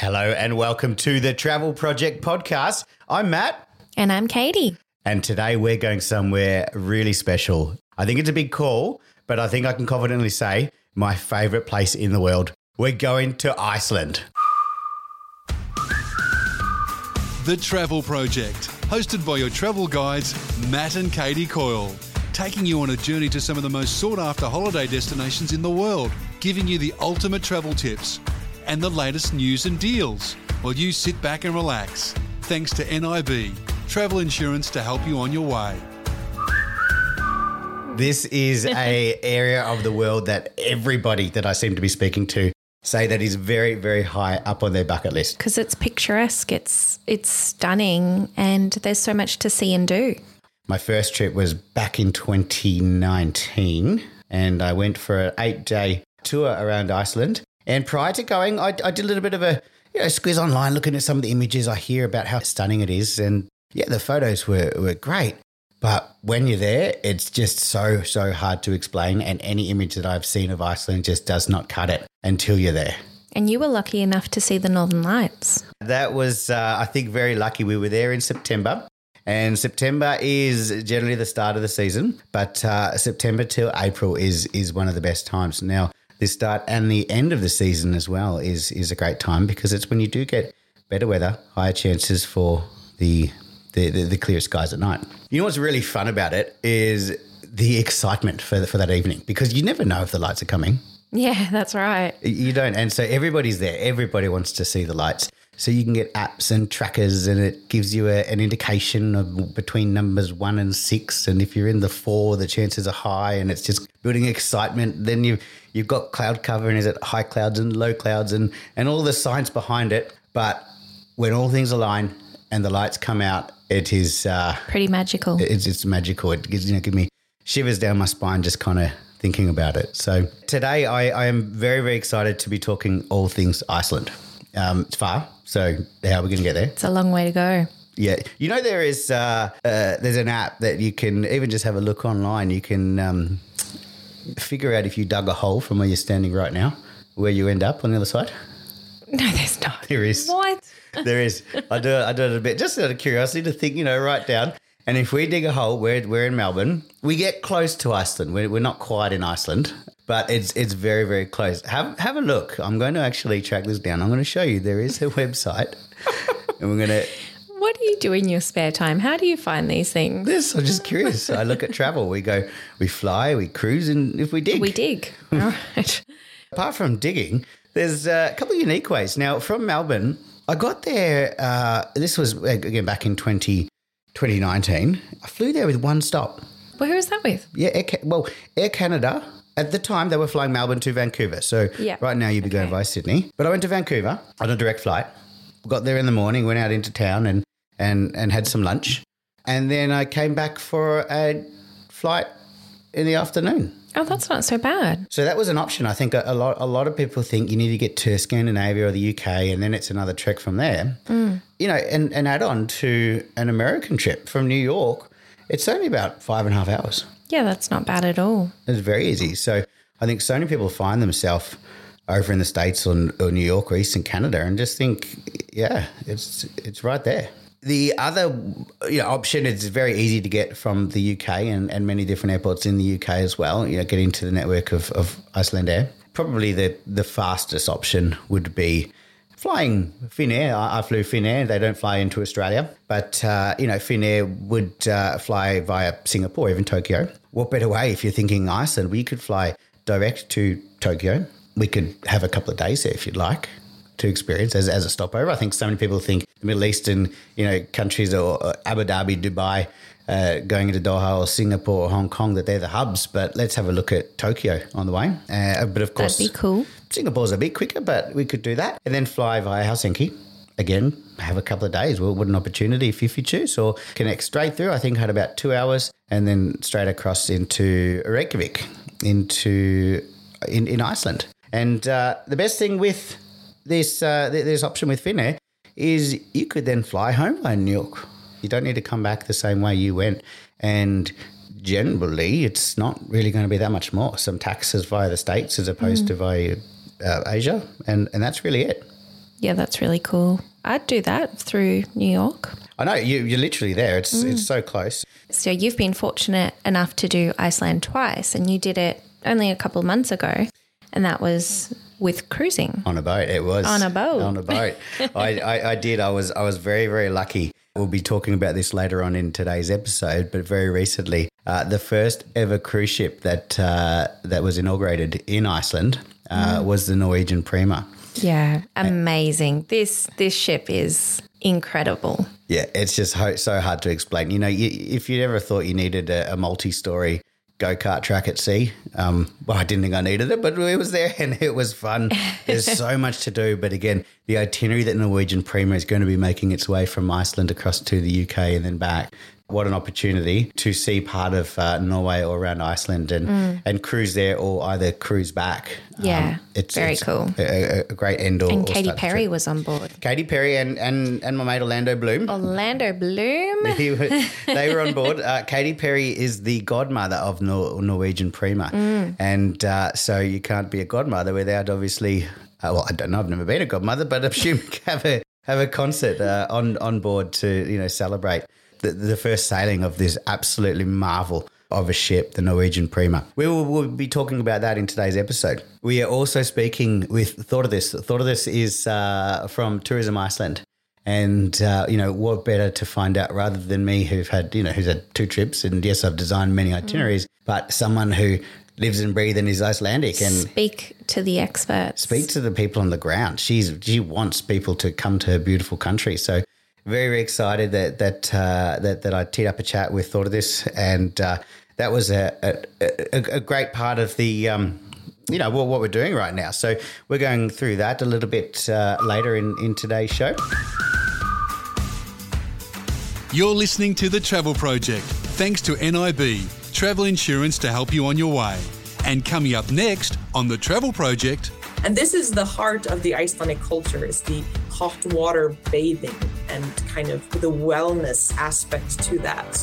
Hello and welcome to the Travel Project podcast. I'm Matt, And I'm Katie. and today we're going somewhere really special. I think it's a big call, but I think I can confidently say my favorite place in the world. We're going to Iceland. The Travel Project, hosted by your travel guides, Matt and Katie Coyle, taking you on a journey to some of the most sought after holiday destinations in the world, giving you the ultimate travel tips and the latest news and deals while you sit back and relax. Thanks to NIB, travel insurance to help you on your way. This is a area of the world that everybody that I seem to be speaking to say that is very, very high up on their bucket list. Because it's picturesque, it's it's stunning, and there's so much to see and do. My first trip was back in 2019, and I went for an eight day tour around Iceland. And prior to going, I, I did a little bit of a you know, squiz online looking at some of the images. I hear about how stunning it is. And yeah, the photos were, were great. But when you're there, it's just so, so hard to explain. And any image that I've seen of Iceland just does not cut it until you're there. And you were lucky enough to see the Northern Lights. That was, uh, I think, very lucky. We were there in September. And September is generally the start of the season, but uh, September till April is is one of the best times. Now, the start and the end of the season as well is is a great time because it's when you do get better weather, higher chances for the the, the, the clear skies at night. You know what's really fun about it is the excitement for the, for that evening because you never know if the lights are coming. Yeah, that's right. You don't. And so everybody's there. Everybody wants to see the lights. So you can get apps and trackers, and it gives you a, an indication of between numbers one and six. And if you're in the four, the chances are high, and it's just building excitement. Then you've you've got cloud cover, and is it high clouds and low clouds, and and all the science behind it. But when all things align and the lights come out, it is uh, Pretty magical. it's it's magical. It gives you know give me shivers down my spine just kind of thinking about it. So today I, I am very very excited to be talking all things Iceland. Um, it's far, so how are we going to get there? It's a long way to go. Yeah, you know there is uh, uh, there's an app that you can even just have a look online. You can um, figure out if you dug a hole from where you're standing right now, where you end up on the other side. No, there's not. There is. What? there is. I do. I do it a bit just out of curiosity to think. You know, write down. And if we dig a hole, we're we're in Melbourne. We get close to Iceland. We're, we're not quite in Iceland, but it's it's very very close. Have have a look. I'm going to actually track this down. I'm going to show you. There is a website, and we're going to. What do you do in your spare time? How do you find these things? This I'm just curious. I look at travel. We go, we fly, we cruise, and if we dig, We dig. All right. Apart from digging, there's uh, a couple of unique ways. Now, from Melbourne, I got there, uh, this was again back in 20, 2019. I flew there with one stop. Well, who was that with? Yeah, Air, well, Air Canada, at the time, they were flying Melbourne to Vancouver. So Yeah. right now, you'd be going Okay. via Sydney. But I went to Vancouver on a direct flight, got there in the morning, went out into town and, and, and had some lunch. And then I came back for a flight in the afternoon. Oh, that's not so bad. So that was an option. I think a, a lot a lot of people think you need to get to Scandinavia or the UK and then it's another trek from there. Mm. You know, and, and add on to an American trip from New York, it's only about five and a half hours. Yeah, that's not bad at all. It's very easy. So I think so many people find themselves over in the States or, or New York or Eastern Canada and just think, yeah, it's it's right there. The other you know, option is very easy to get from the UK and, and many different airports in the UK as well. You know, get into the network of, of Icelandair. Probably the, the fastest option would be flying Finnair. I, flew Finnair. They don't fly into Australia, but uh, you know Finnair would uh, fly via Singapore, even Tokyo. What better way if you're thinking Iceland? We could fly direct to Tokyo. We could have a couple of days there if you'd like to experience as, as a stopover. I think so many people think the Middle Eastern, you know, countries or, or Abu Dhabi, Dubai, uh, going into Doha or Singapore or Hong Kong that they're the hubs. But let's have a look at Tokyo on the way. Uh, but of course, That'd be cool. Singapore's a bit quicker, but we could do that and then fly via Helsinki. Again, have a couple of days. Well, what an opportunity if, if you choose, or connect straight through. I think I had about two hours, and then straight across into Reykjavik, into in, in Iceland. And uh, the best thing with this uh, th- this option with Finnair is you could then fly home via New York. You don't need to come back the same way you went, and generally, it's not really going to be that much more. Some taxes via the states as opposed to via uh, Asia, and and that's really it. Yeah, that's really cool. I'd do that through New York. I know you, you're literally there. It's it's so close. So you've been fortunate enough to do Iceland twice, and you did it only a couple of months ago, and that was with cruising. On a boat, it was On a boat. On a boat, I, I, I did. I was I was very very lucky. We'll be talking about this later on in today's episode, but very recently, uh, the first ever cruise ship that uh, that was inaugurated in Iceland uh, was the Norwegian Prima. Yeah, amazing. This this ship is incredible. Yeah, it's just ho- so hard to explain. You know, you, if you ever thought you needed a, a multi-story go-kart track at sea, um, well, I didn't think I needed it, but it was there and it was fun. There's so much to do, but again, the itinerary that Norwegian Prima is going to be making its way from Iceland across to the UK and then back. What an opportunity to see part of uh, Norway or around Iceland and, and cruise there or either cruise back. Mm. it's very it's cool. A, a- great end or And Katy Perry was on board. Katy Perry and, and, and my mate Orlando Bloom. Orlando Bloom. He they were on board. Uh, Katy Perry is the godmother of Nor- Norwegian Prima, and uh, so you can't be a godmother without obviously. Uh, well, I don't know. I've never been a godmother, but I assume have a have a concert uh, on on board to you know celebrate the, the first sailing of this absolutely marvel of a ship, the Norwegian Prima. We will we'll be talking about that in today's episode. We are also speaking with Thordis. Thought of This is uh, from Tourism Iceland. And uh, you know what better to find out rather than me, who've had you know who's had two trips, and yes, I've designed many itineraries, but someone who lives and breathes and is Icelandic and Speak to the experts. speak to the people on the ground. She's she wants people to come to her beautiful country. So very, very excited that that uh, that that I teed up a chat with Thordis, and uh, that was a, a a a great part of the. Um, you know what, what we're doing right now. So we're going through that a little bit uh, later in, in today's show. You're listening to The Travel Project, thanks to NIB, travel insurance to help you on your way. And coming up next on The Travel Project, And this is the heart of the Icelandic culture is the hot water bathing and kind of the wellness aspect to that.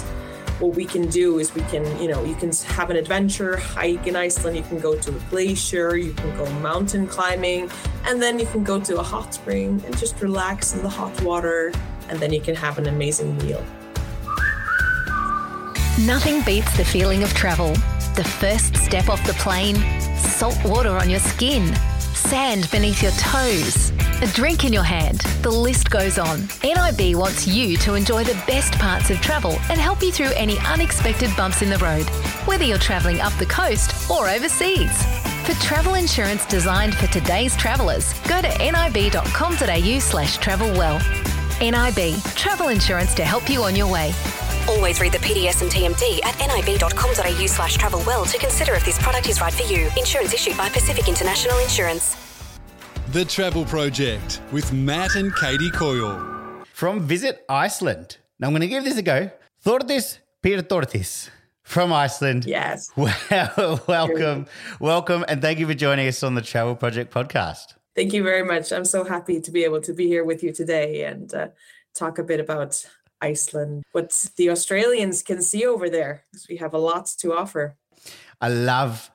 What we can do is we can, you know, you can have an adventure, hike in Iceland, you can go to a glacier, you can go mountain climbing, and then you can go to a hot spring and just relax in the hot water, and then you can have an amazing meal. Nothing beats the feeling of travel. The first step off the plane, salt water on your skin, sand beneath your toes, a drink in your hand. The list goes on. NIB wants you to enjoy the best parts of travel and help you through any unexpected bumps in the road, whether you're travelling up the coast or overseas. For travel insurance designed for today's travellers, go to nib.com.au slash travel well. NIB, travel insurance to help you on your way. Always read the PDS and TMD at nib.com.au slash travel well to consider if this product is right for you. Insurance issued by Pacific International Insurance. The Travel Project with Matt and Katie Coyle. From Visit Iceland. Now I'm going to give this a go. Thordis Peter Thortis from Iceland. Yes. Well, welcome, welcome, and thank you for joining us on the Travel Project podcast. Thank you very much. I'm so happy to be able to be here with you today and uh, talk a bit about Iceland, what the Australians can see over there, because we have a lot to offer. I love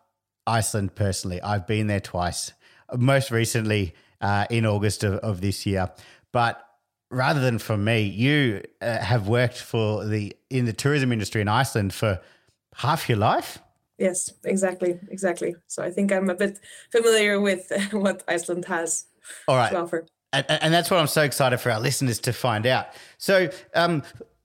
Iceland personally. I've been there twice, most recently uh, in August of, of this year. But rather than for me, you uh, have worked for the in the tourism industry in Iceland for half your life. Yes, exactly, exactly. So I think I'm a bit familiar with what Iceland has All right, to offer. And, and that's what I'm so excited for our listeners to find out. So, um,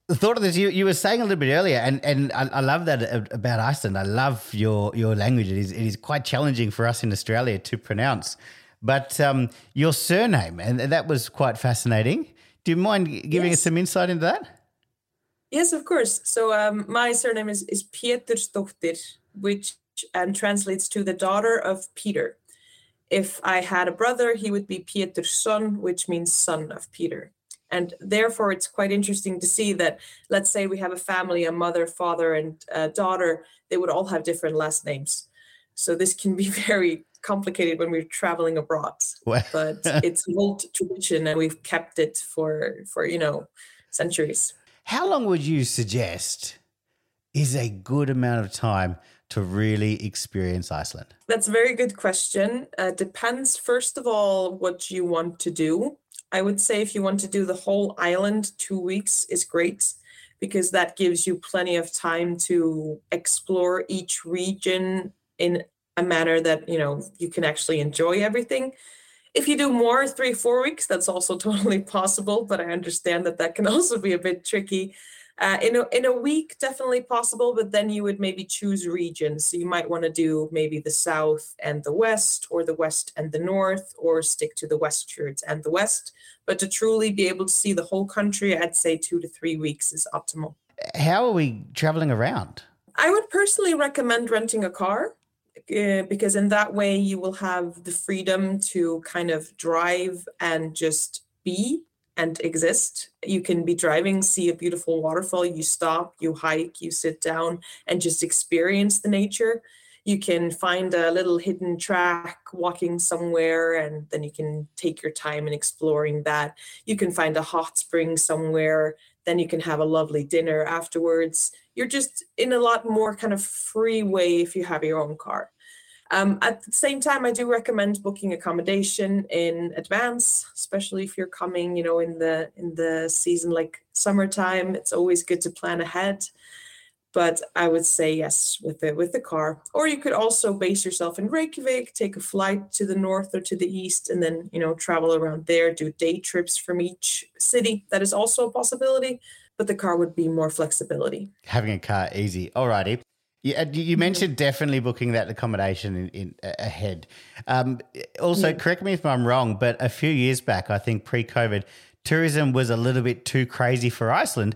the Thordis, you, you were saying a little bit earlier, and, and I, I love that about Iceland. I love your your language. It is it is quite challenging for us in Australia to pronounce, but um, your surname, and that was quite fascinating. Do you mind giving us some insight into that? Yes, of course. So um, my surname is, is Pétursdóttir, which um, translates to the daughter of Peter. If I had a brother, he would be Pétursson, which means son of Peter. And therefore, it's quite interesting to see that, let's say we have a family, a mother, father, and a daughter, they would all have different last names. So this can be very complicated when we're traveling abroad. But it's an old tradition, and we've kept it for for you know centuries. How long would you suggest is a good amount of time to really experience Iceland? That's a very good question. Uh, depends, first of all, what you want to do. I would say if you want to do the whole island, two weeks is great because that gives you plenty of time to explore each region in a manner that you know you can actually enjoy everything if you do more three four weeks that's also totally possible but i understand that that can also be a bit tricky uh, in, a, in a week definitely possible but then you would maybe choose regions. So you might want to do maybe the south and the west or the west and the north or stick to the westwards and the west. But to truly be able to see the whole country i'd say two to three weeks is optimal. How are we traveling around? i would personally recommend renting a car uh, because in that way you will have the freedom to kind of drive and just be and exist. You can be driving, see a beautiful waterfall, you stop, you hike, you sit down and just experience the nature. You can find a little hidden track walking somewhere, and then you can take your time in exploring that. You can find a hot spring somewhere, then you can have a lovely dinner afterwards. You're just in a lot more kind of free way if you have your own car. Um, at the same time, I do recommend booking accommodation in advance, especially if you're coming, you know, in the in the season like summertime. It's always good to plan ahead. But I would say yes with the with the car. Or you could also base yourself in Reykjavik, take a flight to the north or to the east, and then you know travel around there, do day trips from each city. That is also a possibility. But the car would be more flexibility. Having a car easy. Alrighty. You, uh, you mentioned definitely booking that accommodation in, in ahead. Um, also, correct me if I'm wrong, but a few years back, I think pre-COVID, tourism was a little bit too crazy for Iceland,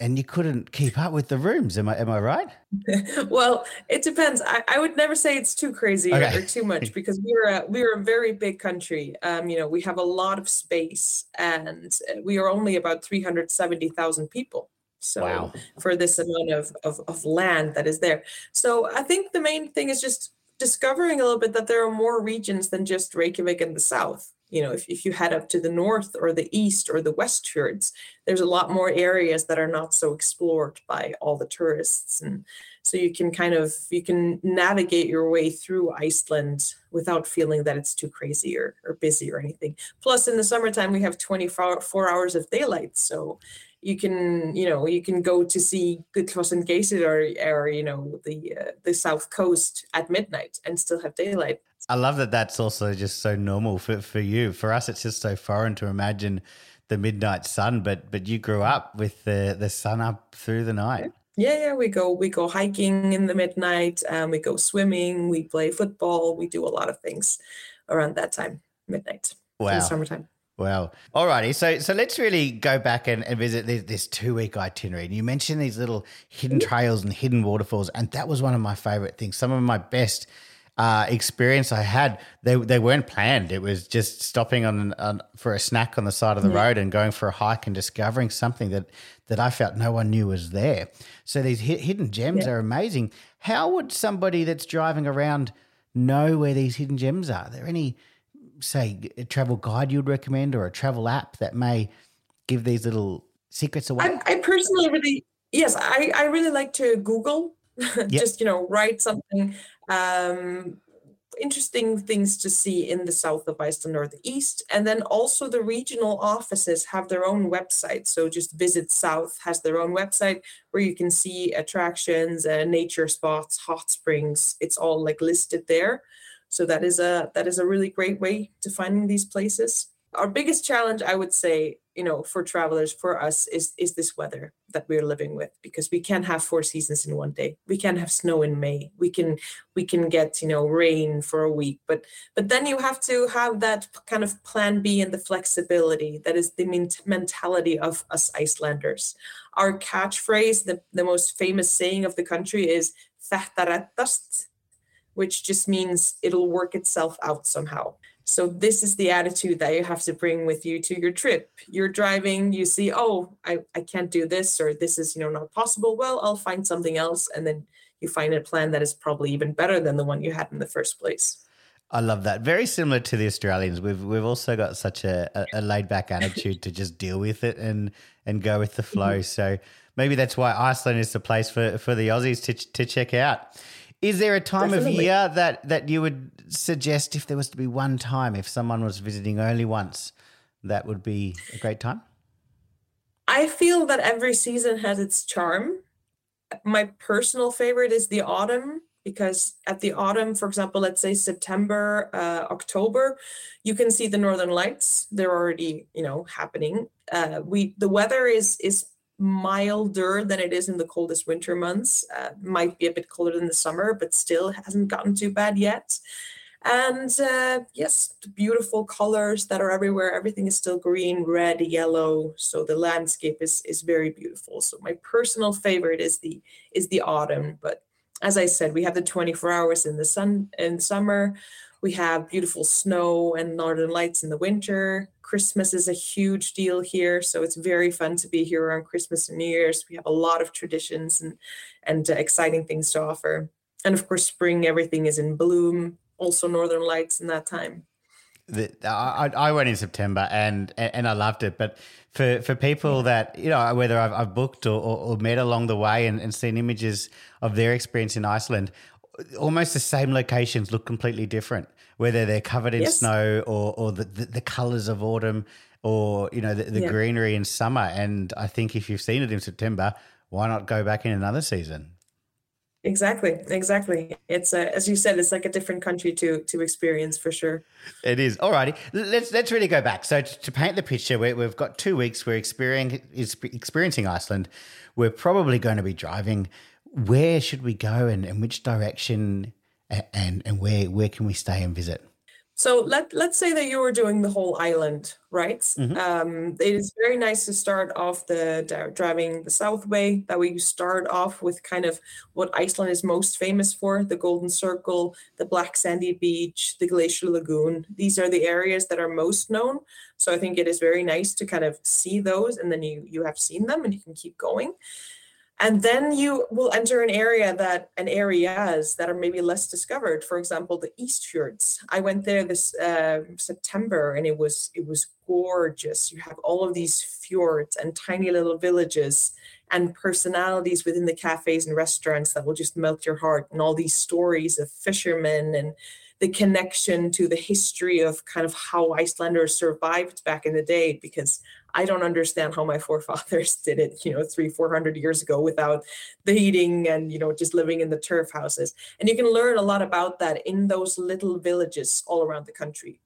and you couldn't keep up with the rooms. Am I am I right? well, it depends. I, I would never say it's too crazy Okay. or, or too much because we're a, we're a very big country. Um, you know, we have a lot of space, and we are only about three hundred seventy thousand people. So Wow. for this amount of, of of land that is there, so I think the main thing is just discovering a little bit that there are more regions than just Reykjavik in the south. You know, if, if you head up to the north or the east or the westwards, there's a lot more areas that are not so explored by all the tourists. And so you can kind of you can navigate your way through Iceland without feeling that it's too crazy or, or busy or anything. Plus in the summertime we have 24 four hours of daylight. So you can you know you can go to see Gullfoss Geysir or or you know the uh, the south coast at midnight and still have daylight. I love that that's also just so normal for, for you. For us, it's just so foreign to imagine the midnight sun, but but you grew up with the, the sun up through the night. Yeah, yeah, we go we go hiking in the midnight, um, we go swimming, we play football, we do a lot of things around that time, midnight, in Wow. summertime. Wow. Alrighty. So so let's really go back and, and visit this, this two week itinerary. And you mentioned these little hidden trails and hidden waterfalls, and that was one of my favorite things. Some of my best uh, experience I had, they they weren't planned. It was just stopping on, on for a snack on the side of the road and going for a hike and discovering something that that I felt no one knew was there. So these hi- hidden gems are amazing. How would somebody that's driving around know where these hidden gems are? Are there any say a travel guide you'd recommend or a travel app that may give these little secrets away? I, I personally really yes I, I really like to google just you know write something um interesting things to see in the south of iceland or the east. And then also the regional offices have their own website. So just visit south has their own website where you can see attractions uh, nature spots hot springs. It's all like listed there so that is a that is a really great way to finding these places. Our biggest challenge i would say you know for travelers for us is is this weather that we're living with because we can't have four seasons in one day. We can't have snow in may. We can we can get you know rain for a week. But but then you have to have that kind of plan b and the flexibility that is the mentality of us icelanders. Our catchphrase the, the most famous saying of the country is "Þetta reddast," which just means it'll work itself out somehow so this is the attitude that you have to bring with you to your trip. You're driving, you see, oh, I, I can't do this or this is, you know, not possible. Well, I'll find something else. And then you find a plan that is probably even better than the one you had in the first place. I love that. Very similar to the Australians. We've we've also got such a, a, a laid back attitude to just deal with it and and go with the mm-hmm. flow. So maybe that's why Iceland is the place for, for the Aussies to to check out. Is there a time of year that that you would suggest if there was to be one time if someone was visiting only once that would be a great time? I feel that every season has its charm. My personal favorite is the autumn because at the autumn, for example, let's say September, uh, October, you can see the northern lights. They're already, you know, happening. Uh, we the weather is is milder than it is in the coldest winter months. Uh, might be a bit colder than the summer, but still hasn't gotten too bad yet. And uh, yes, beautiful colors that are everywhere. Everything is still green, red, yellow. So the landscape is is very beautiful. So my personal favorite is the is the autumn. But as I said, we have the 24 hours in the sun in summer. We have beautiful snow and northern lights in the winter. Christmas is a huge deal here, so it's very fun to be here around Christmas and New Year's. We have a lot of traditions and and uh, exciting things to offer. And of course, spring everything is in bloom also Northern Lights in that time. The, I, I went in September and and I loved it, but for, for people that you know whether I've, I've booked or, or, met along the way and, and seen images of their experience in Iceland, almost the same locations look completely different. Whether they're covered in yes. snow or or the, the, the colors of autumn or you know the, the yeah. greenery in summer. And I think if you've seen it in September, why not go back in another season? Exactly, exactly. It's a, as you said, it's like a different country to to experience for sure. It is. Alrighty, let's let's really go back. So to, to paint the picture, we, we've got two weeks. We're experiencing experiencing Iceland. We're probably going to be driving. Where should we go, and, and which direction, and and where where can we stay and visit? So let let's say that you were doing the whole island, right? Mm-hmm. Um, it is very nice to start off the driving the south way. That way, you start off with kind of what Iceland is most famous for: the Golden Circle, the Black Sandy Beach, the Glacier Lagoon. These are the areas that are most known. So I think it is very nice to kind of see those, and then you you have seen them, and you can keep going and then you will enter an area that an areas that are maybe less discovered. For example the east fjords i went there this uh, september and it was it was gorgeous. You have all of these fjords and tiny little villages and personalities within the cafes and restaurants that will just melt your heart and all these stories of fishermen and the connection to the history of kind of how Icelanders survived back in the day because I don't understand how my forefathers did it, you know, three, 400 years ago without the heating and, you know, just living in the turf houses. And you can learn a lot about that in those little villages all around the country.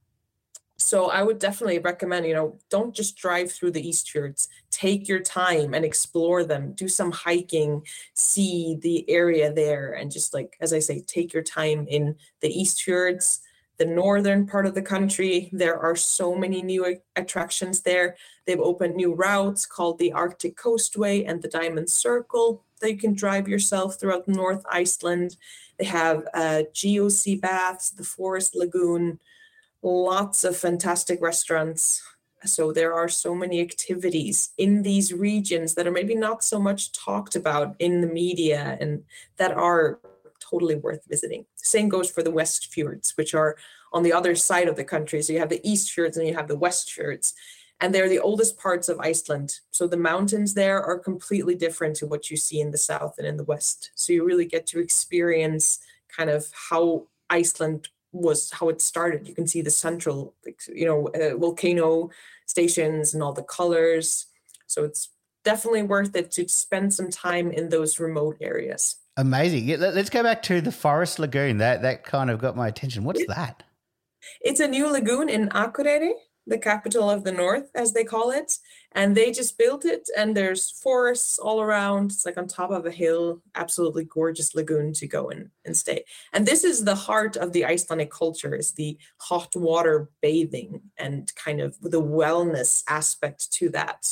So I would definitely recommend, you know, don't just drive through the East Fjords. Take your time and explore them. Do some hiking, see the area there, and just like as I say, take your time in the East Fjords, the northern part of the country. There are so many new attractions there. They've opened new routes called the Arctic Coastway and the Diamond Circle that you can drive yourself throughout North Iceland. They have uh, GeoSea baths, the Forest Lagoon lots of fantastic restaurants. So there are so many activities in these regions that are maybe not so much talked about in the media and that are totally worth visiting. Same goes for the West Fjords, which are on the other side of the country. So you have the East Fjords and you have the West Fjords. And they're the oldest parts of Iceland. So the mountains there are completely different to what you see in the south and in the west. So you really get to experience kind of how Iceland was how it started. You can see the central, you know, uh, volcano stations and all the colors. So it's definitely worth it to spend some time in those remote areas. Amazing. Yeah, let's go back to the Forest Lagoon. That that kind of got my attention. What's that? It's a new lagoon in Akureyri the capital of the north, as they call it. And they just built it, and there's forests all around. It's like on top of a hill, absolutely gorgeous lagoon to go in and stay. And this is the heart of the Icelandic culture: is the hot water bathing and kind of the wellness aspect to that.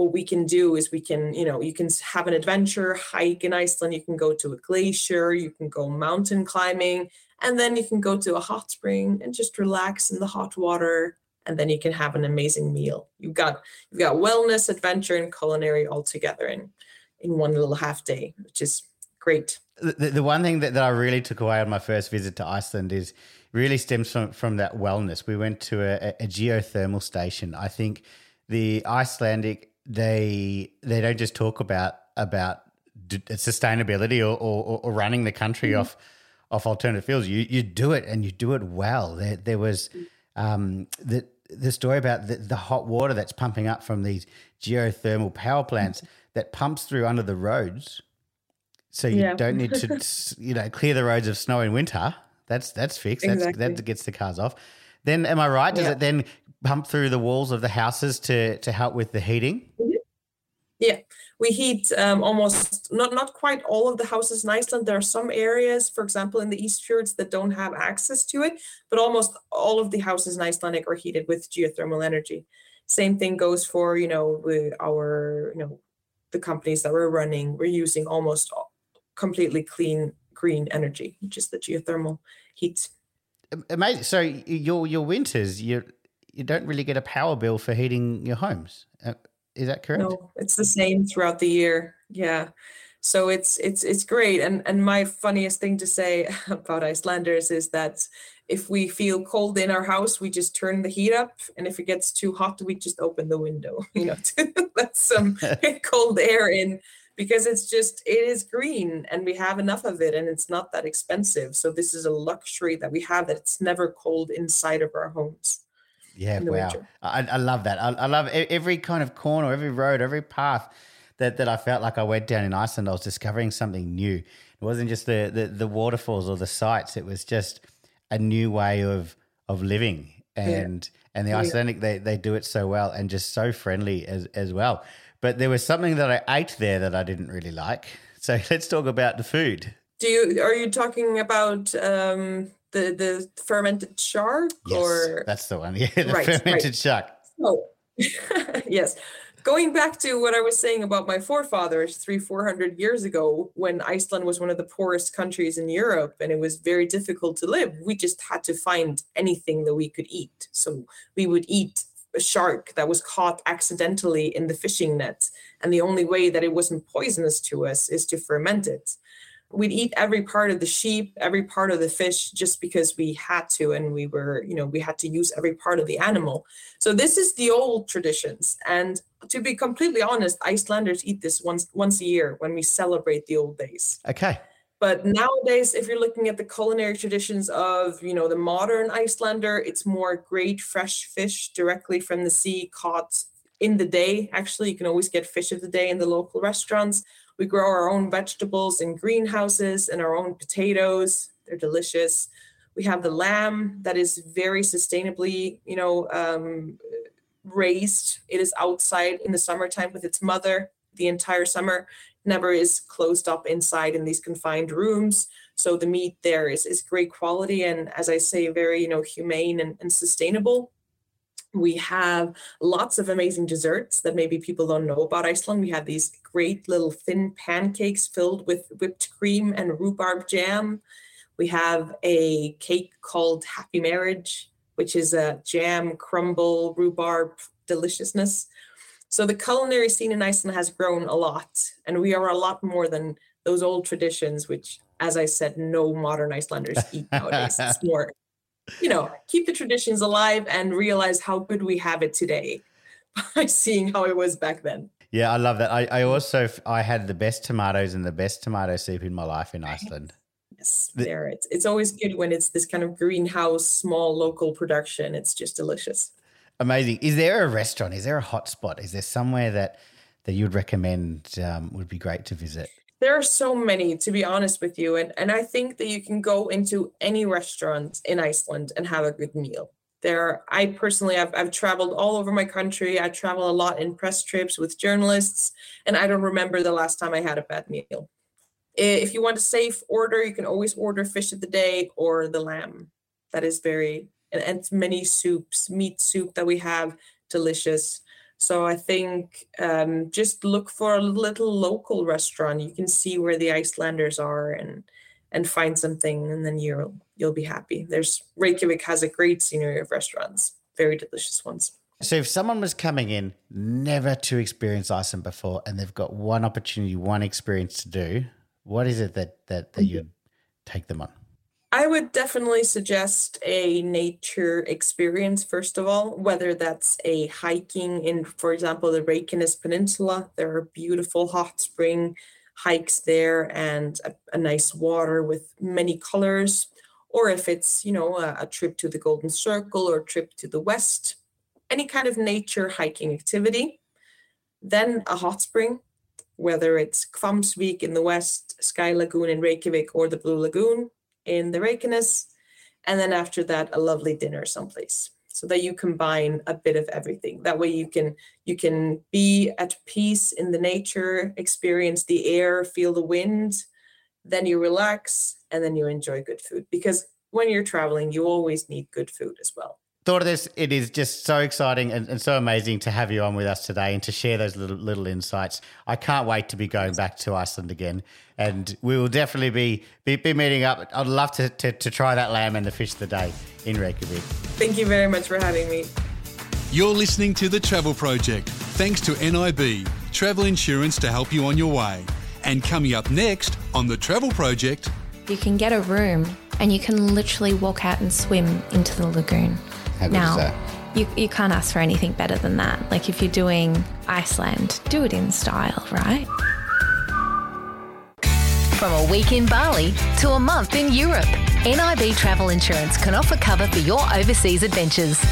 What we can do is we can, you know, you can have an adventure hike in Iceland. You can go to a glacier. You can go mountain climbing, and then you can go to a hot spring and just relax in the hot water and then you can have an amazing meal. You've got you've got wellness, adventure, and culinary all together in in one little half day, which is great. The, the one thing that, that I really took away on my first visit to Iceland is really stems from, from that wellness. We went to a, a geothermal station. I think the Icelandic they they don't just talk about about sustainability or, or, or running the country mm-hmm. off off alternative fuels. You you do it and you do it well. There there was um, that the story about the, the hot water that's pumping up from these geothermal power plants that pumps through under the roads, so you Yeah. don't need to you know clear the roads of snow in winter. That's that's fixed. That's, that gets the cars off. Then am I right? Does Yeah. it then pump through the walls of the houses to to help with the heating? Yeah, we heat um, almost not not quite all of the houses in Iceland. There are some areas, for example, in the East Fjords that don't have access to it, but almost all of the houses in Icelandic are heated with geothermal energy. Same thing goes for you know with our you know the companies that we're running. We're using almost completely clean green energy, which is the geothermal heat. Amazing. So your your winters you you don't really get a power bill for heating your homes. Uh, is that correct? No, it's the same throughout the year. Yeah. So it's it's it's great. And and my funniest thing to say about Icelanders is that if we feel cold in our house, we just turn the heat up, and if it gets too hot, we just open the window, you know, to let some cold air in because it's just it is green and we have enough of it and it's not that expensive. So this is a luxury that we have that it's never cold inside of our homes. Yeah, wow. I, I love that. I, I love every kind of corner, every road, every path that, that I felt like I went down in Iceland. I was discovering something new. It wasn't just the, the, the waterfalls or the sights. It was just a new way of of living. And and the Icelandic they, they do it so well and just so friendly as as well. But there was something that I ate there that I didn't really like. So let's talk about the food. Do you are you talking about um the the fermented shark Yes, or that's the one. Yeah, the Right, right. fermented shark. Oh, yes. Going back to what I was saying about my forefathers three, four hundred years ago, when Iceland was one of the poorest countries in Europe and it was very difficult to live, we just had to find anything that we could eat. So we would eat a shark that was caught accidentally in the fishing net. And the only way that it wasn't poisonous to us is to ferment it. We'd eat every part of the sheep, every part of the fish, just because we had to, and we were, you know, we had to use every part of the animal. So this is the old traditions. And to be completely honest, Icelanders eat this once once a year when we celebrate the old days. Okay. But nowadays, if you're looking at the culinary traditions of, you know, the modern Icelander, it's more great fresh fish directly from the sea caught in the day. Actually, you can always get fish of the day in the local restaurants. We grow our own vegetables in greenhouses and our own potatoes. They're delicious. We have the lamb that is very sustainably, you know, um, raised. It is outside in the summertime with its mother the entire summer. Never is closed up inside in these confined rooms. So the meat there is is great quality and, as I say, very you know humane and, and sustainable. We have lots of amazing desserts that maybe people don't know about Iceland. We have these great little thin pancakes filled with whipped cream and rhubarb jam. We have a cake called Happy Marriage, which is a jam, crumble, rhubarb deliciousness. So the culinary scene in Iceland has grown a lot, and we are a lot more than those old traditions, which, as I said, no modern Icelanders eat nowadays. It's more, you know, keep the traditions alive and realize how good we have it today by seeing how it was back then. Yeah, I love that. I, I also I had the best tomatoes and the best tomato soup in my life in Iceland. Yes, there it's it's always good when it's this kind of greenhouse, small local production. It's just delicious. Amazing. Is there a restaurant? Is there a hot spot? Is there somewhere that that you'd recommend um, would be great to visit? There are so many, to be honest with you, and and I think that you can go into any restaurant in Iceland and have a good meal. There, I personally, I've I've traveled all over my country. I travel a lot in press trips with journalists, and I don't remember the last time I had a bad meal. If you want a safe order, you can always order fish of the day or the lamb. That is very and, and many soups, meat soup that we have, delicious. So I think um, just look for a little local restaurant. You can see where the Icelanders are and and find something, and then you'll you'll be happy. There's Reykjavik has a great scenery of restaurants, very delicious ones. So if someone was coming in never to experience Iceland before and they've got one opportunity, one experience to do, what is it that that, that you'd take them on? I would definitely suggest a nature experience, first of all, whether that's a hiking in, for example, the Reykjanes Peninsula. There are beautiful hot spring hikes there and a, a nice water with many colors. Or if it's, you know, a, a trip to the Golden Circle or trip to the west, any kind of nature hiking activity. Then a hot spring, whether it's Hvammsvík in the west, Sky Lagoon in Reykjavik, or the Blue Lagoon in the Reykjanes. And then after that, a lovely dinner someplace so that you combine a bit of everything that way you can you can be at peace in the nature experience the air feel the wind then you relax and then you enjoy good food because when you're traveling you always need good food as well Thordis. It is just so exciting and, and, so amazing to have you on with us today and to share those little little insights. I can't wait to be going back to Iceland again, and we will definitely be be, be meeting up. I'd love to, to, to try that lamb and the fish of the day in Reykjavik. Thank you very much for having me. You're listening to the Travel Project, thanks to NIB travel insurance to help you on your way. And coming up next on the Travel Project, you can get a room and you can literally walk out and swim into the lagoon. How good now, is that? You, you can't ask for anything better than that. Like if you're doing Iceland, do it in style, right? From a week in Bali to a month in Europe, NIB Travel Insurance can offer cover for your overseas adventures.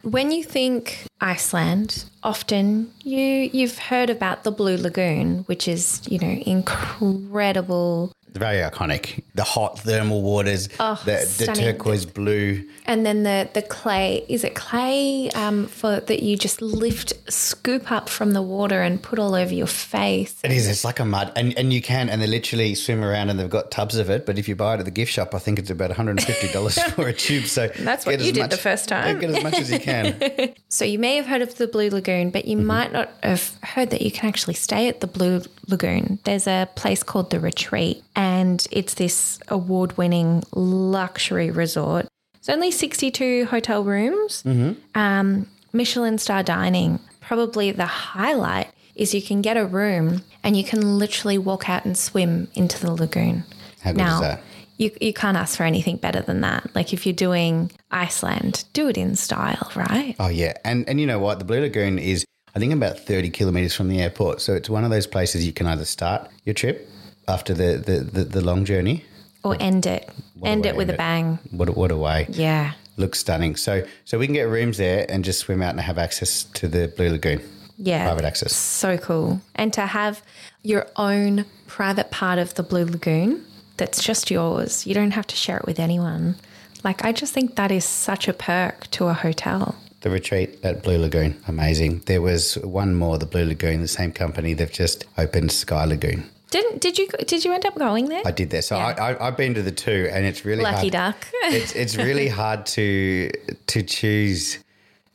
When you think Iceland, often you you've heard about the Blue Lagoon, which is, you know, incredible very iconic. The hot thermal waters, oh, the, the, turquoise blue, and then the the clay. Is it clay um, for that you just lift, scoop up from the water and put all over your face? It is. It's like a mud, and and you can, and they literally swim around, and they've got tubs of it. But if you buy it at the gift shop, I think it's about one hundred and fifty dollars for a tube. So that's what you did much, the first time. Get as much as you can. so you may have heard of the Blue Lagoon, but you mm-hmm. might not have heard that you can actually stay at the Blue Lagoon. There's a place called the Retreat and it's this award winning luxury resort. It's only 62 hotel rooms, mm-hmm. um, Michelin star dining. Probably the highlight is you can get a room and you can literally walk out and swim into the lagoon. How good now, is that? You, you can't ask for anything better than that. Like if you're doing Iceland, do it in style, right? Oh yeah, and and you know what? The Blue Lagoon is I think about 30 kilometers from the airport. So it's one of those places you can either start your trip after the, the, the, the long journey or end it. End it with a bang. What, what a way. Yeah. Looks stunning. So so we can get rooms there and just swim out and have access to the Blue Lagoon. Yeah. Private access. So cool. And to have your own private part of the Blue Lagoon that's just yours. You don't have to share it with anyone. Like I just think that is such a perk to a hotel. The retreat at Blue Lagoon, amazing. There was one more, the Blue Lagoon, the same company. They've just opened Sky Lagoon. Didn't did you did you end up going there? I did there. So yeah. I, I have been to the two, and it's really lucky hard. duck. it's it's really hard to to choose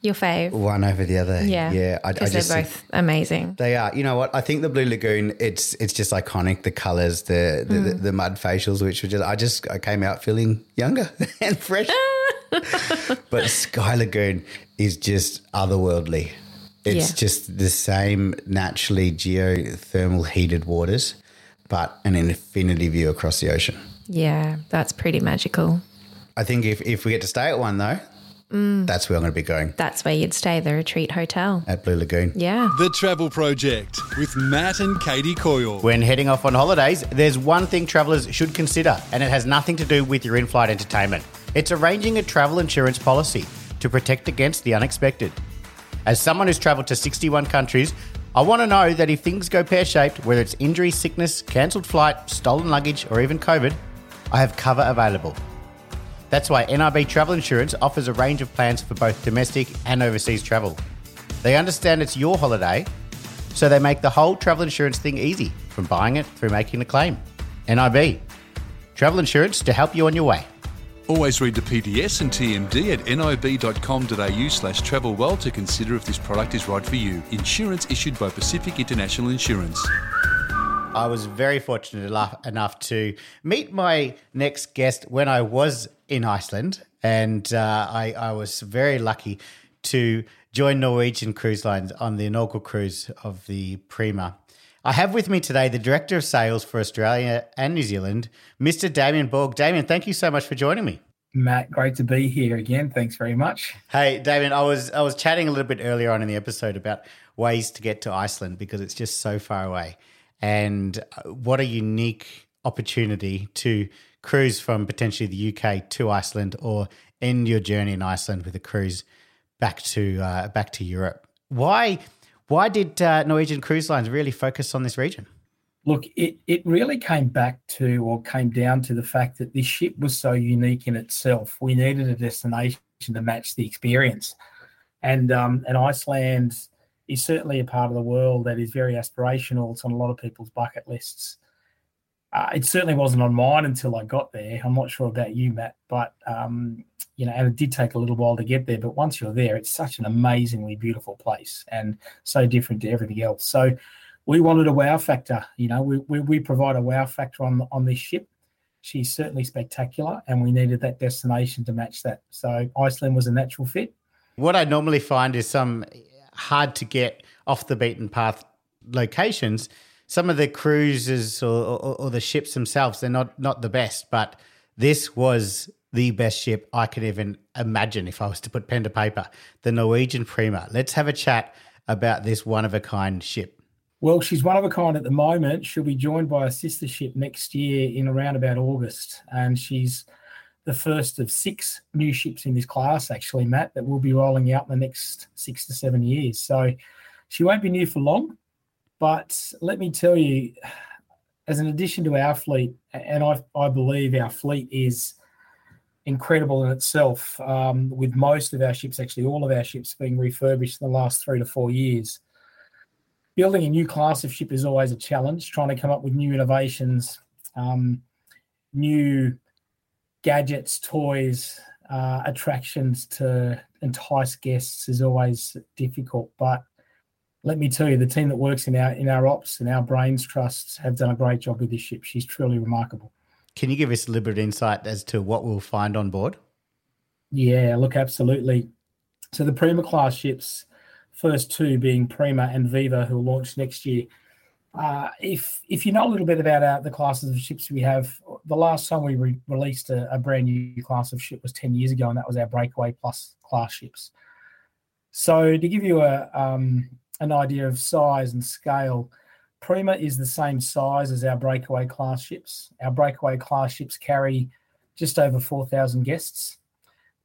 your fave one over the other. Yeah, yeah. I, I just they're both amazing. They are. You know what? I think the Blue Lagoon. It's it's just iconic. The colors, the the, mm. the, the mud facials, which were just. I just I came out feeling younger and fresh. but Sky Lagoon is just otherworldly. It's yeah. just the same naturally geothermal heated waters, but an infinity view across the ocean. Yeah, that's pretty magical. I think if, if we get to stay at one though, Mm. That's where I'm going to be going. That's where you'd stay, the Retreat Hotel. At Blue Lagoon. Yeah. The Travel Project with Matt and Katie Coyle. When heading off on holidays, there's one thing travellers should consider, and it has nothing to do with your in flight entertainment. It's arranging a travel insurance policy to protect against the unexpected. As someone who's travelled to 61 countries, I want to know that if things go pear shaped, whether it's injury, sickness, cancelled flight, stolen luggage, or even COVID, I have cover available. That's why NIB Travel Insurance offers a range of plans for both domestic and overseas travel. They understand it's your holiday, so they make the whole travel insurance thing easy, from buying it through making the claim. NIB Travel Insurance to help you on your way. Always read the PDS and TMD at nib.com.au slash travel well to consider if this product is right for you. Insurance issued by Pacific International Insurance. I was very fortunate enough to meet my next guest when I was in Iceland, and uh, I, I, was very lucky to join Norwegian Cruise Lines on the inaugural cruise of the Prima. I have with me today the Director of Sales for Australia and New Zealand, Mr. Damien Borg. Damien, thank you so much for joining me. Matt, great to be here again. Thanks very much. Hey, Damien, I was I was chatting a little bit earlier on in the episode about ways to get to Iceland because it's just so far away, and uh, what a unique opportunity to cruise from potentially the UK to Iceland or end your journey in Iceland with a cruise back to uh, back to Europe. Why why did uh, Norwegian Cruise Lines really focus on this region? Look, it, it really came back to or came down to the fact that this ship was so unique in itself. We needed a destination to match the experience. And um, and Iceland is certainly a part of the world that is very aspirational. It's on a lot of people's bucket lists. Uh, it certainly wasn't on mine until I got there. I'm not sure about you, Matt, but um, you know, and it did take a little while to get there. But once you're there, it's such an amazingly beautiful place and so different to everything else. So we wanted a wow factor. You know, we, we, we provide a wow factor on on this ship. She's certainly spectacular, and we needed that destination to match that. So Iceland was a natural fit. What I normally find is some hard to get off the beaten path locations. Some of the cruises or, or, or the ships themselves, they're not not the best, but this was the best ship I could even imagine if I was to put pen to paper. The Norwegian Prima. Let's have a chat about this one of a kind ship. Well, she's one of a kind at the moment. She'll be joined by a sister ship next year in around about August. And she's the first of six new ships in this class, actually, Matt, that will be rolling out in the next six to seven years. So she won't be new for long. But let me tell you, as an addition to our fleet, and I, I believe our fleet is incredible in itself, um, with most of our ships, actually all of our ships being refurbished in the last three to four years building a new class of ship is always a challenge. Trying to come up with new innovations, um, new gadgets, toys, uh, attractions to entice guests is always difficult. But let me tell you, the team that works in our in our ops and our brains trusts have done a great job with this ship. She's truly remarkable. Can you give us a little bit of insight as to what we'll find on board? Yeah, look, absolutely. So the Prima class ships first two being Prima and Viva, who will launch next year. Uh, if if you know a little bit about our, the classes of ships we have, the last time we re- released a, a, brand new class of ship was 10 years ago, and that was our Breakaway Plus class ships. So to give you a um, an idea of size and scale, Prima is the same size as our Breakaway class ships. Our Breakaway class ships carry just over 4,000 guests.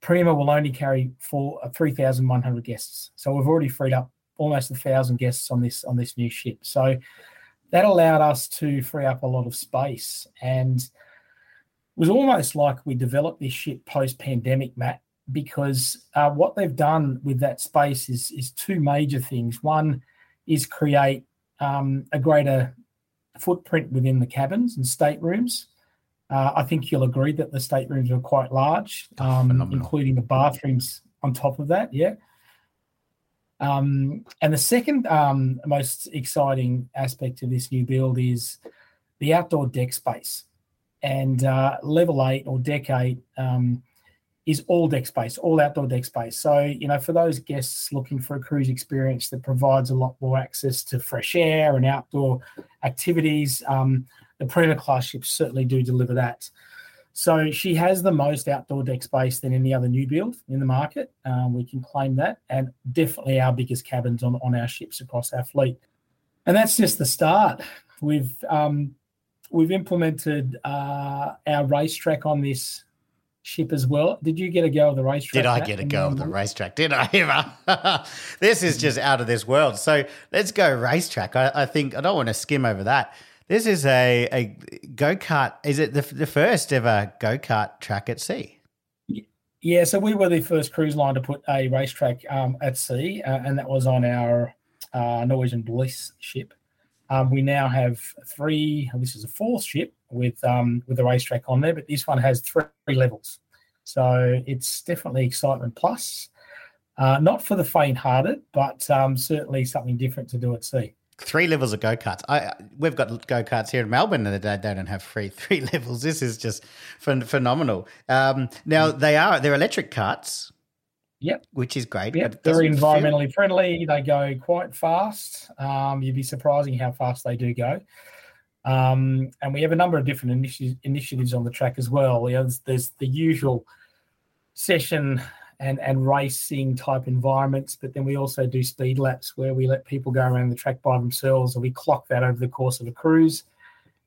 Prima will only carry for uh, 3,100 guests. So we've already freed up almost a thousand guests on this on this new ship. So that allowed us to free up a lot of space, and it was almost like we developed this ship post pandemic, Matt, because uh, what they've done with that space is is two major things. One is create um, a greater footprint within the cabins and staterooms. Uh, I think you'll agree that the staterooms are quite large, um, including the bathrooms on top of that. Yeah. Um, and the second um, most exciting aspect of this new build is the outdoor deck space. And uh, level eight or deck eight um, is all deck space, all outdoor deck space. So, you know, for those guests looking for a cruise experience that provides a lot more access to fresh air and outdoor activities, um, the Prima class ships certainly do deliver that. So she has the most outdoor deck space than any other new build in the market. Um, we can claim that, and definitely our biggest cabins on, on our ships across our fleet. And that's just the start. We've um, we've implemented uh, our racetrack on this ship as well. Did you get a go of the racetrack? Did I get a go of the racetrack? Did I ever? this is just out of this world. So let's go racetrack. I, I think I don't want to skim over that. This is a, a go kart. Is it the, the first ever go kart track at sea? Yeah, so we were the first cruise line to put a racetrack um, at sea, uh, and that was on our uh, Norwegian Bliss ship. Um, we now have three. This is a fourth ship with um, with a racetrack on there, but this one has three levels, so it's definitely excitement plus. Uh, not for the faint-hearted, but um, certainly something different to do at sea three levels of go karts. I we've got go karts here in Melbourne, and they, they don't have three three levels. This is just ph- phenomenal. Um, now they are they're electric carts. Yep, which is great. Yep, they're environmentally feel... friendly. They go quite fast. Um, you'd be surprising how fast they do go. Um, and we have a number of different initi- initiatives on the track as well. You know, there's, there's the usual session and and racing type environments. But then we also do speed laps where we let people go around the track by themselves, and we clock that over the course of a cruise.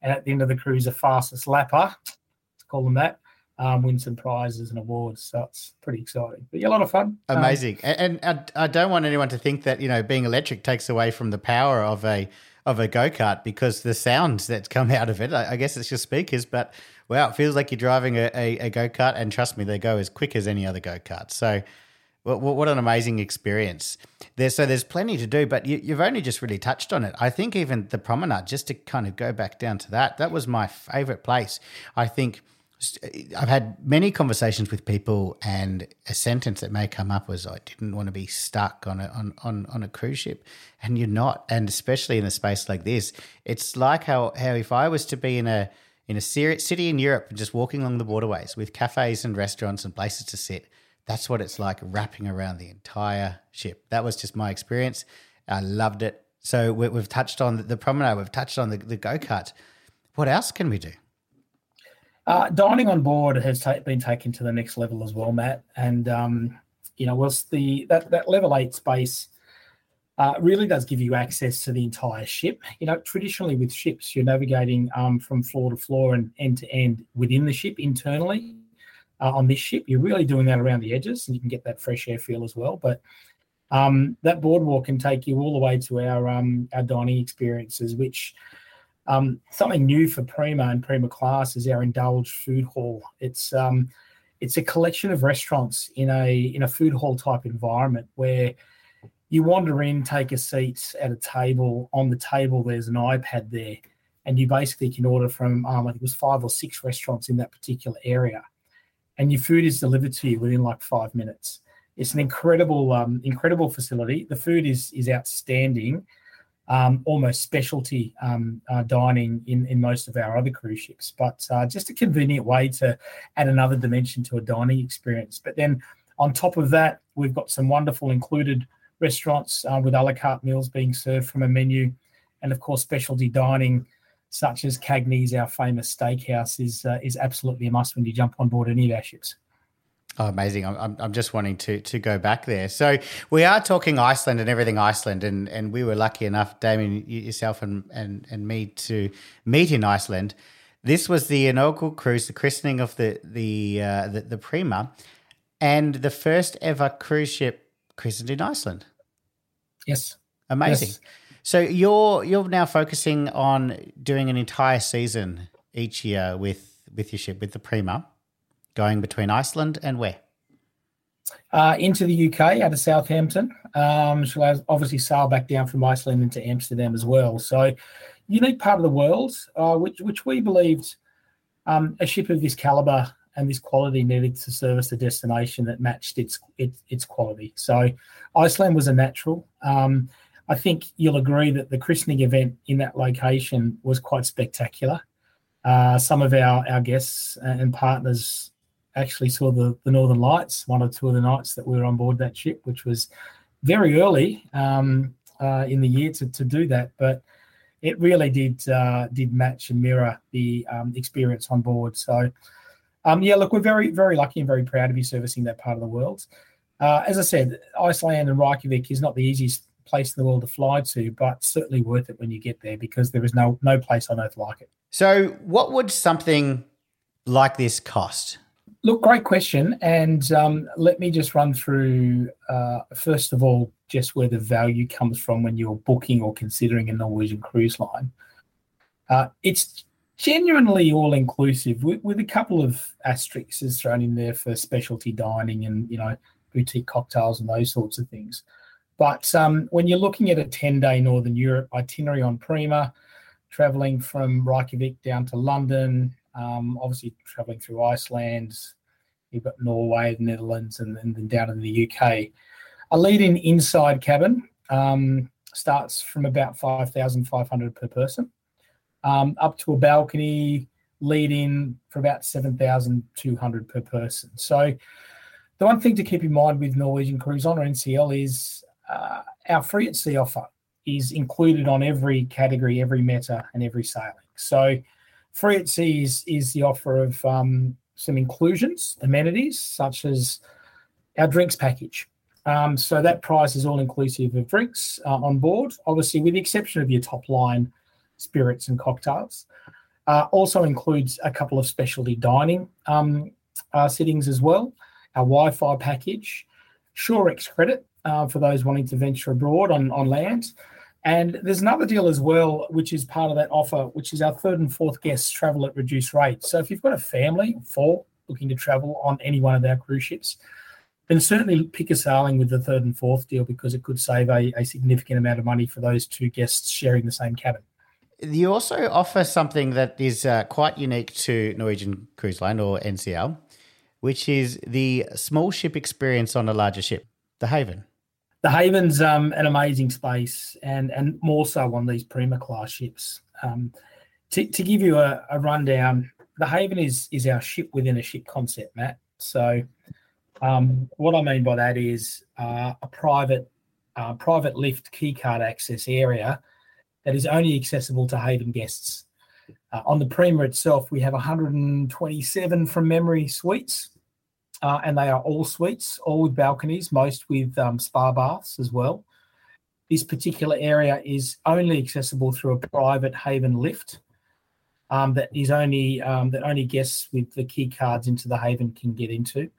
And at the end of the cruise, the fastest lapper, let's call them that, um, win some prizes and awards. So it's pretty exciting. But yeah, a lot of fun. Um, Amazing. Um, and, and I, I, don't want anyone to think that you know being electric takes away from the power of a of a go kart because the sounds that come out of it. I, I, guess it's just speakers, but wow, it feels like you're driving a, a, a go kart. And trust me, they go as quick as any other go kart. So. What, what an amazing experience! There, so there's plenty to do, but you, you've only just really touched on it. I think even the promenade, just to kind of go back down to that, that was my favorite place. I think I've had many conversations with people, and a sentence that may come up was, "I didn't want to be stuck on a on, on, on a cruise ship," and you're not. And especially in a space like this, it's like how how if I was to be in a in a city in Europe and just walking along the waterways with cafes and restaurants and places to sit, that's what it's like wrapping around the entire ship. That was just my experience. I loved it. So we, have touched on the promenade. We've touched on the, the go kart. What else can we do? Uh, dining on board has ta- been taken to the next level as well, Matt. And um, you know, whilst the that, that level eight space uh, really does give you access to the entire ship. You know, traditionally with ships, you're navigating um, from floor to floor and end to end within the ship internally. Uh, on this ship, you're really doing that around the edges, and you can get that fresh air feel as well. But um, that boardwalk can take you all the way to our um, our dining experiences, which um, something new for Prima and Prima Class is our Indulge food hall. It's um, it's a collection of restaurants in a in a food hall type environment where you wander in, take a seat at a table. On the table, there's an iPad there, and you basically can order from um, I think it was five or six restaurants in that particular area, and your food is delivered to you within like five minutes. It's an incredible, um, incredible facility. The food is is outstanding um, almost specialty um, uh, dining in, in most of our other cruise ships, but uh, just a convenient way to add another dimension to a dining experience. But then on top of that, we've got some wonderful included restaurants uh, with a la carte meals being served from a menu, and of course, specialty dining such as Cagney's, our famous steakhouse, is uh, is absolutely a must when you jump on board any of our ships. Oh, amazing! I'm, I'm just wanting to to go back there. So we are talking Iceland and everything Iceland, and, and we were lucky enough, Damien, yourself and, and and me, to meet in Iceland. This was the inaugural cruise, the christening of the the uh, the, the Prima, and the first ever cruise ship christened in Iceland. Yes, amazing. Yes. So you're you're now focusing on doing an entire season each year with with your ship with the Prima going between Iceland and where? Uh, into the UK out of Southampton. Um, she'll obviously sail back down from Iceland into Amsterdam as well. So, unique part of the world, uh, which which we believed um, a ship of this caliber and this quality needed to service a destination that matched its its, its quality. So, Iceland was a natural. Um, I think you'll agree that the christening event in that location was quite spectacular. Uh, some of our, our guests and partners actually saw the, the Northern Lights one or two of the nights that we were on board that ship, which was very early um, uh, in the year to, to do that. But it really did uh, did match and mirror the um, experience on board. So, um, yeah, look, we're very very lucky and very proud to be servicing that part of the world. Uh, as I said, Iceland and Reykjavik is not the easiest place in the world to fly to, but certainly worth it when you get there because there is no no place on earth like it. So, what would something like this cost? Look, great question. And um, let me just run through, uh, first of all, just where the value comes from when you're booking or considering a Norwegian cruise line. Uh, it's genuinely all inclusive with, with, a couple of asterisks thrown in there for specialty dining and, you know, boutique cocktails and those sorts of things. But um, when you're looking at a 10 day Northern Europe itinerary on Prima, traveling from Reykjavik down to London, um, obviously, traveling through Iceland, you've got Norway, the Netherlands, and, then down in the UK. A lead-in inside cabin um, starts from about five thousand five hundred per person, um, up to a balcony lead-in for about seven thousand two hundred per person. So, the one thing to keep in mind with Norwegian Cruise Line or NCL is uh, our free at sea offer is included on every category, every meta, and every sailing. So Free at Sea is, is the offer of um, some inclusions, amenities, such as our drinks package. Um, so that price is all inclusive of drinks uh, on board, obviously, with the exception of your top line spirits and cocktails. Uh, also includes a couple of specialty dining um, uh, sittings as well, our Wi-Fi package, Shorex credit uh, for those wanting to venture abroad on, on land. And there's another deal as well, which is part of that offer, which is our third and fourth guests travel at reduced rates. So if you've got a family, four, looking to travel on any one of our cruise ships, then certainly pick a sailing with the third and fourth deal because it could save a, a significant amount of money for those two guests sharing the same cabin. You also offer something that is uh, quite unique to Norwegian Cruise Line or NCL, which is the small ship experience on a larger ship, the Haven. The Haven's um, an amazing space, and and more so on these Prima class ships. Um, to, to give you a, a rundown, the Haven is is our ship within a ship concept, Matt. So, um, what I mean by that is uh, a private uh, private lift keycard access area that is only accessible to Haven guests. Uh, on the Prima itself, we have 127 from memory suites, uh, and they are all suites, all with balconies, most with um, spa baths as well. This particular area is only accessible through a private Haven lift um, that is only um, that only guests with the key cards into the Haven can get into.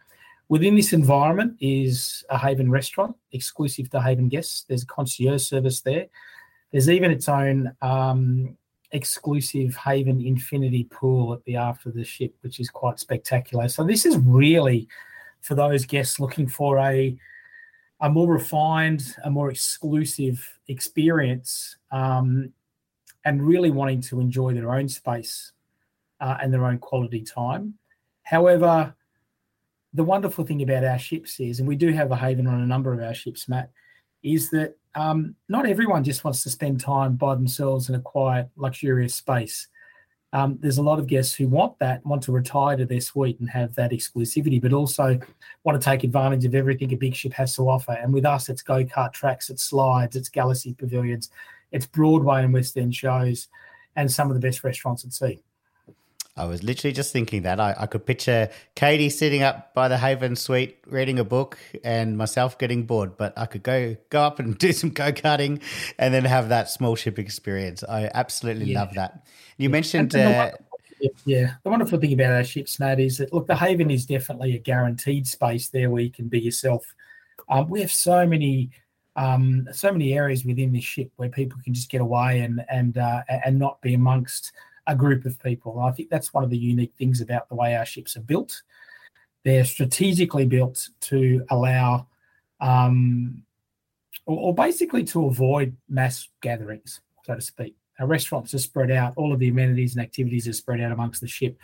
Within this environment is a Haven restaurant exclusive to Haven guests. There's a concierge service there. There's even its own um, exclusive Haven Infinity pool at the aft of the ship, which is quite spectacular. So this is really for those guests looking for a a more refined, a more exclusive experience, um, and really wanting to enjoy their own space uh, and their own quality time. However, the wonderful thing about our ships is, and we do have a haven on a number of our ships, Matt, is that um, not everyone just wants to spend time by themselves in a quiet, luxurious space. Um, there's a lot of guests who want that, want to retire to their suite and have that exclusivity, but also want to take advantage of everything a big ship has to offer. And with us, it's go kart tracks, it's slides, it's galaxy pavilions, it's Broadway and West End shows, and some of the best restaurants at sea. I was literally just thinking that. I, I could picture Katie sitting up by the Haven Suite reading a book and myself getting bored, but I could go go up and do some go karting and then have that small ship experience. I absolutely yeah. love that. You yeah. mentioned. Uh, yeah, the wonderful thing about our ships, Matt, is that look, the Haven is definitely a guaranteed space there where you can be yourself. Um, we have so many um, so many areas within this ship where people can just get away and and uh, and not be amongst a group of people. I think that's one of the unique things about the way our ships are built. They're strategically built to allow, um, or, or basically to avoid mass gatherings, so to speak. Our restaurants are spread out, all of the amenities and activities are spread out amongst the ship.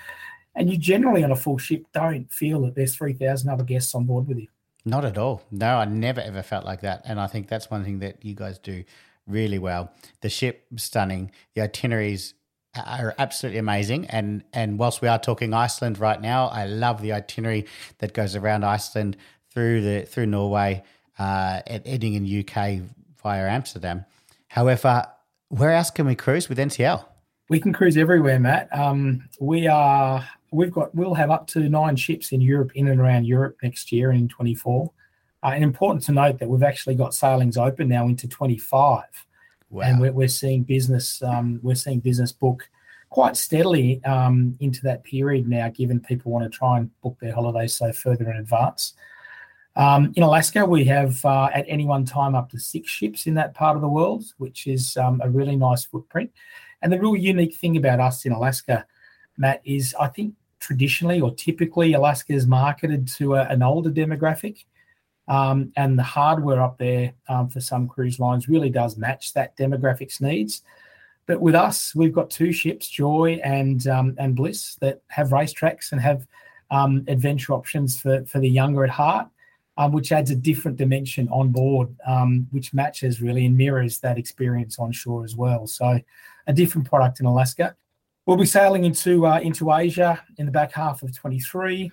And you generally, on a full ship, don't feel that there's 3,000 other guests on board with you. Not at all. No, I never ever felt like that. And I think that's one thing that you guys do really well. The ship stunning, the itineraries are absolutely amazing. And and whilst we are talking Iceland right now, I love the itinerary that goes around Iceland through the through Norway, uh, ending in UK via Amsterdam. However, where else can we cruise with NCL? We can cruise everywhere, Matt. Um, we are we've got we'll have up to nine ships in Europe, in and around Europe next year in 24. Uh, and important to note that we've actually got sailings open now into 25. Wow. And we're, we're seeing business, um, we're seeing business book quite steadily um, into that period now, given people want to try and book their holidays so further in advance. Um, in Alaska, we have uh, at any one time up to six ships in that part of the world, which is um, a really nice footprint. And the real unique thing about us in Alaska, Matt, is I think traditionally or typically Alaska is marketed to a, an older demographic. Um, and the hardware up there um, for some cruise lines really does match that demographics needs. But with us, we've got two ships, Joy and um, and Bliss, that have racetracks and have um, adventure options for for the younger at heart, um, which adds a different dimension on board, um, which matches really and mirrors that experience on shore as well. So, a different product in Alaska. We'll be sailing into uh, into Asia in the back half of 23.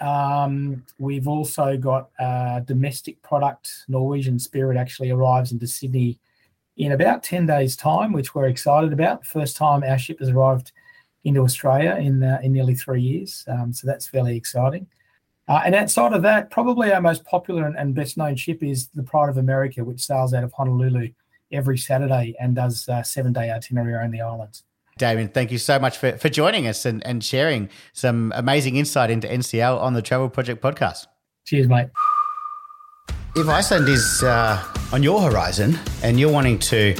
Um, we've also got a domestic product. Norwegian Spirit actually arrives into Sydney in about 10 days' time, which we're excited about. First time our ship has arrived into Australia in, uh, in nearly three years. Um, so that's fairly exciting. Uh, and outside of that, probably our most popular and, and, best known ship is the Pride of America, which sails out of Honolulu every Saturday and does uh, seven day itinerary around the islands. Damien, thank you so much for, for joining us and, and sharing some amazing insight into NCL on the Travel Project podcast. Cheers, mate. If Iceland is uh, on your horizon and you're wanting to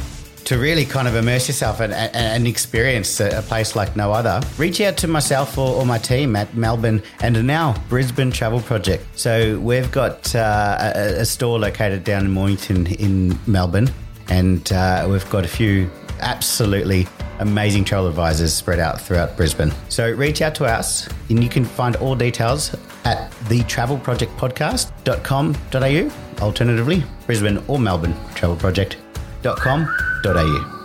to really kind of immerse yourself and, and, and experience a, a, place like no other, reach out to myself or, or, my team at Melbourne and now Brisbane Travel Project. So we've got uh, a, a, store located down in Mornington in Melbourne, and uh, we've got a few absolutely amazing travel advisors spread out throughout Brisbane. So reach out to us and you can find all details at thetravelprojectpodcast.com.au. Alternatively, Brisbane or Melbourne Travel Project.com.au.